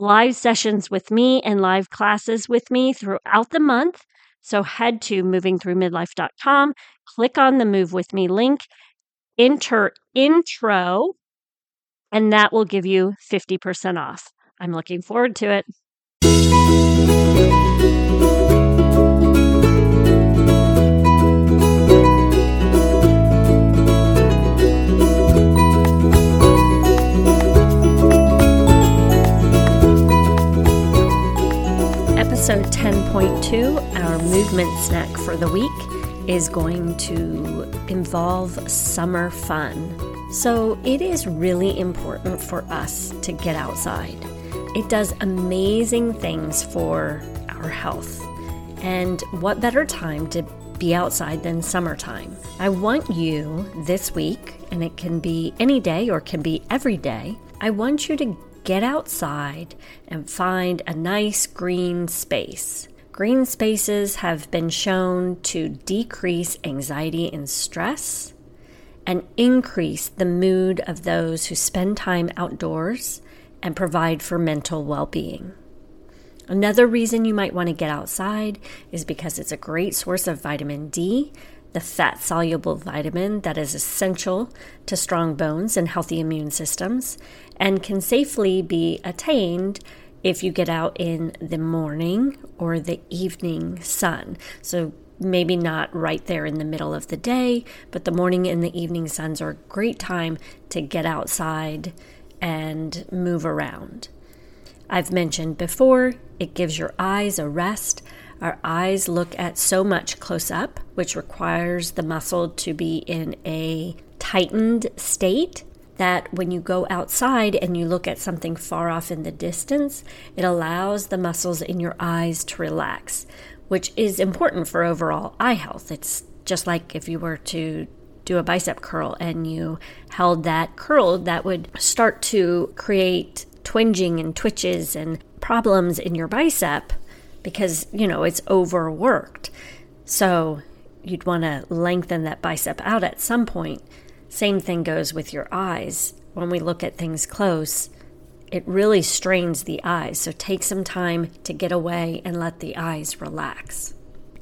live sessions with me, and live classes with me throughout the month. So head to movingthroughmidlife.com, click on the Move With Me link, enter intro, and that will give you 50% off. I'm looking forward to it. 10.2, our movement snack for the week is going to involve summer fun. So, it is really important for us to get outside. It does amazing things for our health. And what better time to be outside than summertime? I want you this week, and it can be any day or can be every day, I want you to get outside and find a nice green space. Green spaces have been shown to decrease anxiety and stress and increase the mood of those who spend time outdoors and provide for mental well being. Another reason you might want to get outside is because it's a great source of vitamin D, the fat soluble vitamin that is essential to strong bones and healthy immune systems, and can safely be attained if you get out in the morning or the evening sun. So maybe not right there in the middle of the day, but the morning and the evening suns are a great time to get outside and move around. I've mentioned before, it gives your eyes a rest. Our eyes look at so much close up, which requires the muscle to be in a tightened state that when you go outside and you look at something far off in the distance, it allows the muscles in your eyes to relax, which is important for overall eye health. It's just like if you were to do a bicep curl and you held that curl, that would start to create twinging and twitches and problems in your bicep because, you know, it's overworked. So you'd want to lengthen that bicep out at some point. Same thing goes with your eyes. When we look at things close, it really strains the eyes. So take some time to get away and let the eyes relax.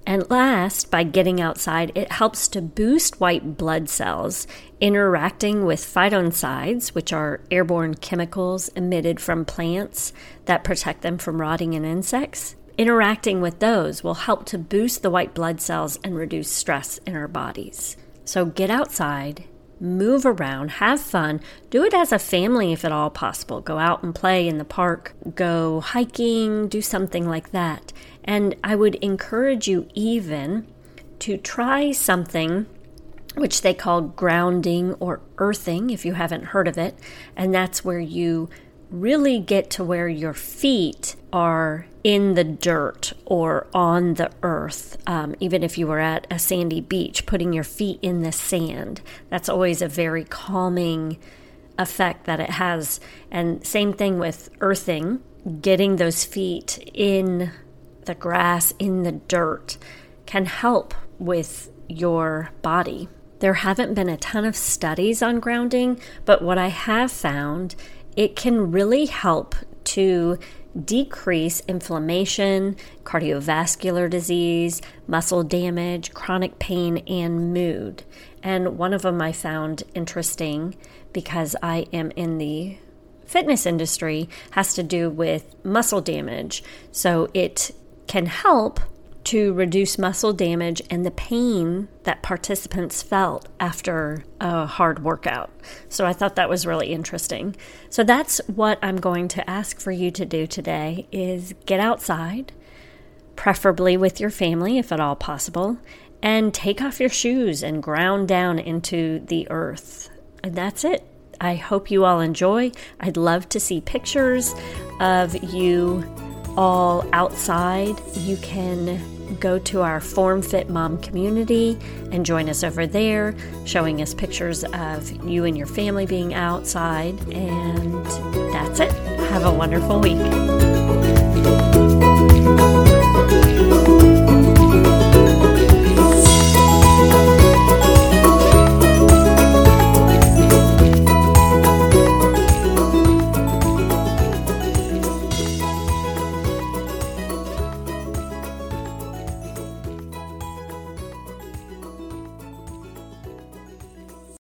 And last, by getting outside, it helps to boost white blood cells, interacting with phytoncides, which are airborne chemicals emitted from plants that protect them from rotting and insects. Interacting with those will help to boost the white blood cells and reduce stress in our bodies. So get outside, move around, have fun, do it as a family if at all possible. Go out and play in the park, go hiking, do something like that. And I would encourage you even to try something which they call grounding or earthing, if you haven't heard of it. And that's where you really get to where your feet are in the dirt or on the earth, um, even if you were at a sandy beach, putting your feet in the sand. That's always a very calming effect that it has. And same thing with earthing, getting those feet in the grass, in the dirt, can help with your body. There haven't been a ton of studies on grounding, but what I have found, it can really help to decrease inflammation, cardiovascular disease, muscle damage, chronic pain, and mood. And one of them I found interesting because I am in the fitness industry has to do with muscle damage. So it can help to reduce muscle damage and the pain that participants felt after a hard workout. So I thought that was really interesting. So that's what I'm going to ask for you to do today is get outside, preferably with your family if at all possible, and take off your shoes and ground down into the earth. And that's it. I hope you all enjoy. I'd love to see pictures of you all outside. You can go to our Form Fit Mom community and join us over there, showing us pictures of you and your family being outside. And that's it. Have a wonderful week.